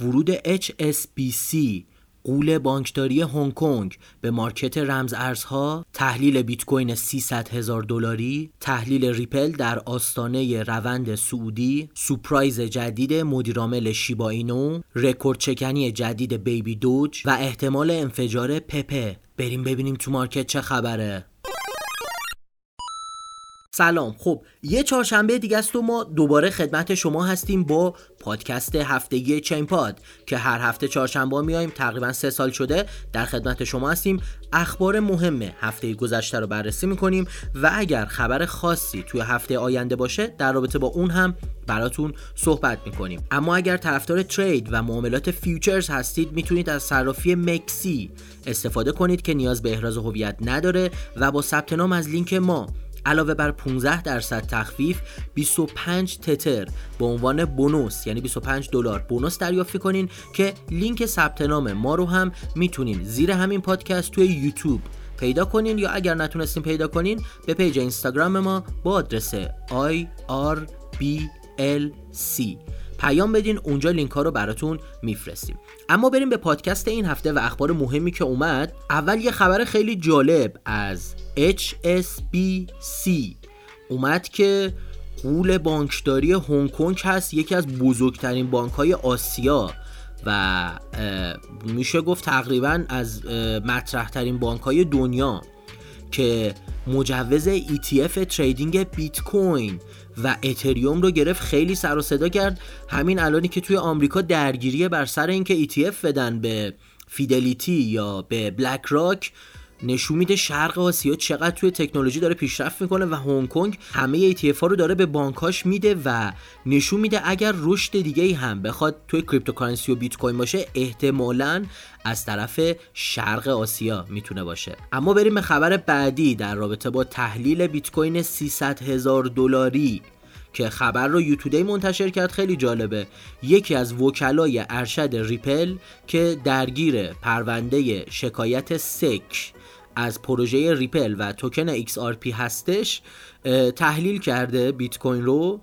ورود HSBC غول بانکداری هنگ کنگ به market رمز ارزها تحلیل بیت کوین 300 هزار دلاری تحلیل ریپل در آستانه روند صعودی سورپرایز جدید مدیرعامل شیبا اینو رکورد شکنی جدید بیبی دوج و احتمال انفجار پپه. بریم ببینیم تو market چه خبره. سلام. خب یه چهارشنبه دیگه است و ما دوباره خدمت شما هستیم با پادکست هفتگی چین پاد که هر هفته چهارشنبه میایم تقریبا سه سال شده در خدمت شما هستیم. اخبار مهم هفته گذشته رو بررسی می‌کنیم و اگر خبر خاصی توی هفته آینده باشه در رابطه با اون هم براتون صحبت می‌کنیم. اما اگر طرفدار trade و معاملات futures هستید می‌تونید از صرافی مکسی استفاده کنید که نیاز به احراز هویت نداره و با ثبت نام از لینک ما علاوه بر 15 درصد تخفیف 25 تتر به عنوان bonus یعنی 25 دلار bonus دریافت کنین که لینک ثبت نام ما رو هم می‌تونین زیر همین پادکست توی یوتیوب پیدا کنین یا اگر نتونستین پیدا کنین به page اینستاگرام ما با آدرس IRBLC پیام بدین اونجا لینک ها رو براتون میفرستیم. اما بریم به پادکست این هفته و اخبار مهمی که اومد. اول یه خبر خیلی جالب از HSBC اومد که قول بانکداری هنگ کنگ هست یکی از بزرگترین بانک های آسیا و میشه گفت تقریبا از مطرح ترین بانک های دنیا. که مجوز ETF تریدینگ بیت کوین و اتریوم رو گرفت خیلی سر و صدا کرد. همین الانی که توی آمریکا درگیریه بر سر اینکه ETF بدن به فیدلیتی یا به بلک راک نشون میده شرق آسیا چقدر توی تکنولوژی داره پیشرفت می‌کنه و هنگ کنگ همه ETF ها رو داره به بانکاش میده و نشون میده اگر رشد دیگه ای هم بخواد توی cryptocurrency و بیت کوین باشه احتمالاً از طرف شرق آسیا می‌تونه باشه. اما بریم به خبر بعدی در رابطه با تحلیل بیت کوین 300 هزار دلاری. که خبر رو یوتودی منتشر کرد خیلی جالبه. یکی از وکلای ارشد ریپل که درگیر پرونده شکایت SEC از پروژه ریپل و توکن XRP هستش تحلیل کرده بیت کوین رو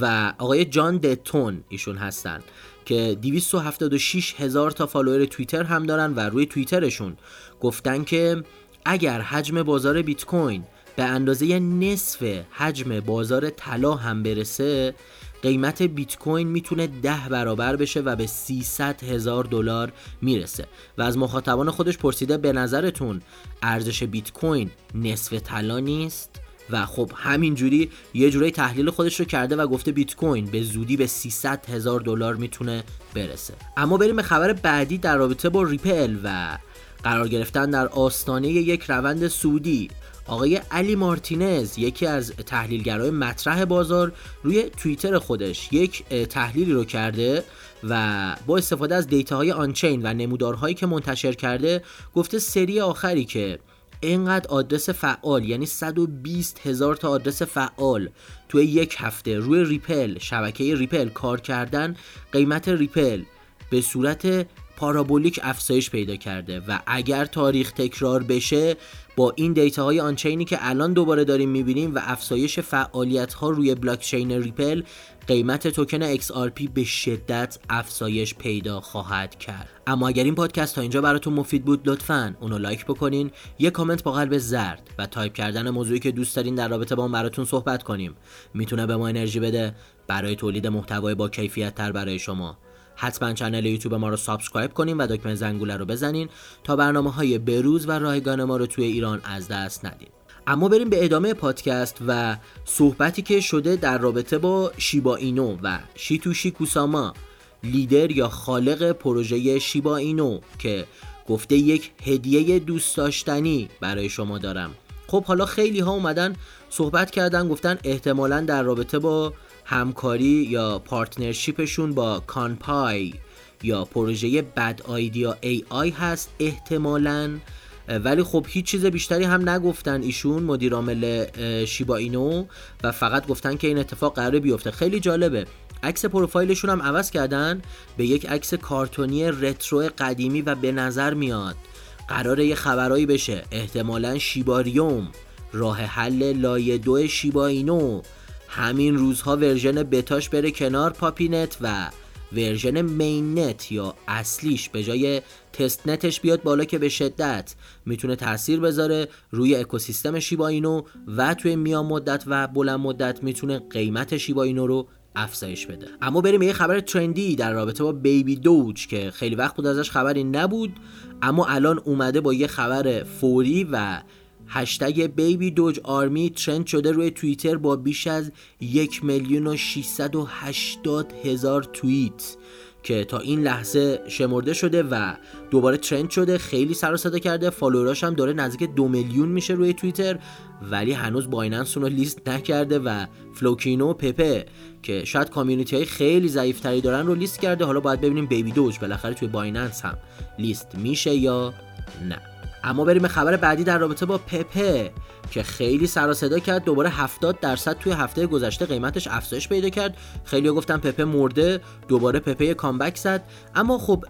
و آقای جان دتون ایشون هستن که 276 هزار تا follower توییتر هم دارن و روی توییترشون گفتن که اگر حجم بازار بیت کوین به اندازه نصف حجم بازار طلا هم برسه قیمت بیت کوین می‌تونه ده برابر بشه و به 300 هزار دلار می‌رسه. و از مخاطبان خودش پرسیده به نظرتون ارزش بیت کوین نصف طلا نیست؟ و خب همینجوری یه جوری تحلیل خودش رو کرده و گفته بیت کوین به زودی به 300 هزار دلار می‌تونه برسه. اما بریم به خبر بعدی در رابطه با ریپل و قرار گرفتن در آستانه یک روند سودی. آقای علی مارتینز یکی از تحلیلگرای مطرح بازار روی توییتر خودش یک تحلیلی رو کرده و با استفاده از data های on-chain و نمودارهایی که منتشر کرده گفته سری آخری که اینقدر آدرس فعال یعنی 120 هزار تا آدرس فعال توی یک هفته روی ریپل شبکه ریپل کار کردن قیمت ریپل به صورت parabolic افزایش پیدا کرده و اگر تاریخ تکرار بشه با این data های on-chain ی که الان دوباره داریم می‌بینیم و افزایش فعالیت ها روی بلاکچین ریپل قیمت توکن XRP به شدت افزایش پیدا خواهد کرد. اما اگر این پادکست تا اینجا براتون مفید بود لطفا اونو لایک بکنین یه کامنت با قلب زرد و تایپ کردن موضوعی که دوست دارین در رابطه با اون براتون صحبت کنیم. می‌تونه به ما انرژی بده. برای تولید محتوای با کیفیت تر برای شما. حتما channel یوتیوب ما رو subscribe کنین و دکمه زنگوله رو بزنین تا برنامه های بروز و رایگان ما رو توی ایران از دست ندین. اما بریم به ادامه پادکست و صحبتی که شده در رابطه با شیبا اینو و شیتوشی کوساما لیدر یا خالق پروژه شیبا اینو که گفته یک هدیه دوست داشتنی برای شما دارم. خب حالا خیلی ها اومدن صحبت کردن گفتن احتمالا در رابطه با همکاری یا پارتنرشیپشون با کانپای یا پروژه Bad Idea AI هست احتمالاً. ولی خب هیچ چیز بیشتری هم نگفتن ایشون مدیر عامل شیبا اینو و فقط گفتن که این اتفاق قراره بیفته. خیلی جالبه. عکس پروفایلشون هم عوض کردن به یک عکس کارتونی retro قدیمی و به نظر میاد قراره یه خبرایی بشه. احتمالا شیباریوم راه حل لایه دو شیبا اینو همین روزها version بتاش بره کنار پاپی‌نت و version mainnet یا اصلیش به جای testnet ش بیاد بالا که به شدت می‌تونه تاثیر بذاره روی اکوسیستم شیبا اینو و توی میان مدت و بلند مدت می‌تونه قیمت شیبا اینو رو افزایش بده. اما بریم یه خبر trend ی در رابطه با بیبی دوج که خیلی وقت بود ازش خبری نبود اما الان اومده با یه خبر فوری و هشتگ بیبی دوج آرمی trend شده روی توییتر با بیش از یک میلیون و 680 هزار توییت که تا این لحظه شمرده شده و دوباره trend شده خیلی سر صدا کرده. follower اش هم داره نزدیک دو میلیون میشه روی توییتر ولی هنوز بایننس رو لیست نکرده و فلوکی اینو و پپه که شاید community های خیلی ضعیفتری دارن رو لیست کرده. حالا باید ببینیم بیبی دوج بالاخره توی بایننس هم لیست میشه یا نه. اما بریم به خبر بعدی در رابطه با پپه که خیلی سر صدا کرد. دوباره 70 درصد توی هفته گذشته قیمتش افزایش پیدا کرد. خیلی گفتن پپه مرده دوباره پپه کامبک زد. اما خب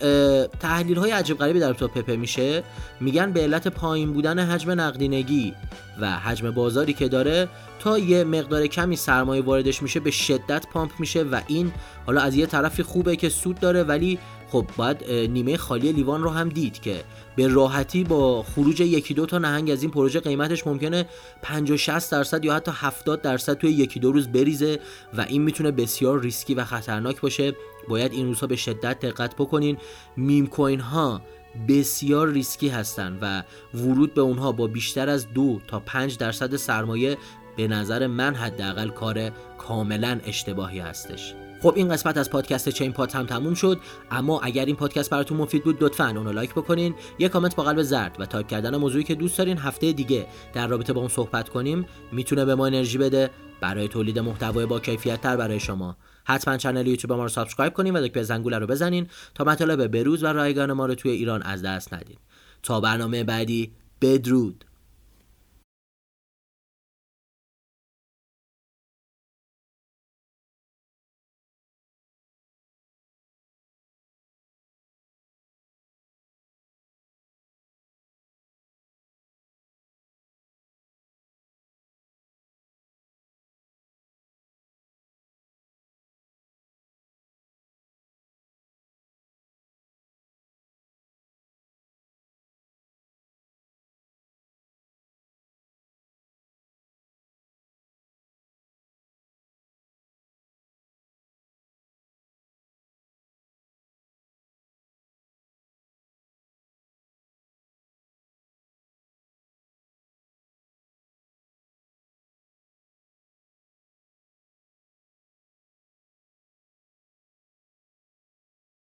تحلیل های عجیب غریبی در تو پپه میشه. میگن به علت پایین بودن حجم نقدینگی و حجم بازاری که داره تا یه مقدار کمی سرمایه واردش میشه به شدت پامپ میشه و این حالا از یه طرفی خوبه که سود داره ولی خب باید نیمه خالی لیوان رو هم دید که به راحتی با خروج یکی دو تا نهنگ از این پروژه قیمتش ممکنه 50 60 درصد یا حتی 70 درصد توی یکی دو روز بریزه و این می‌تونه بسیار ریسکی و خطرناک باشه. باید این روزها به شدت دقت بکنین. meme coin ها بسیار ریسکی هستند و ورود به اونها با بیشتر از دو تا 5 درصد سرمایه به نظر من حداقل کار کاملا اشتباهی هستش. خب این قسمت از پادکست چین پاد هم تموم شد. اما اگر این پادکست براتون مفید بود لطفا اونو لایک بکنین. یه کامنت با قلب زرد و تایپ کردن موضوعی که دوست دارین هفته دیگه در رابطه با اون صحبت کنیم می‌تونه به ما انرژی بده. برای تولید محتوای با کیفیت تر برای شما. حتما کانال یوتیوب ما رو subscribe کنین و دکمه زنگوله رو بزنین تا مطالب بروز و رایگان ما رو توی ایران از دست ندین. تا برنامه بعدی بدرود.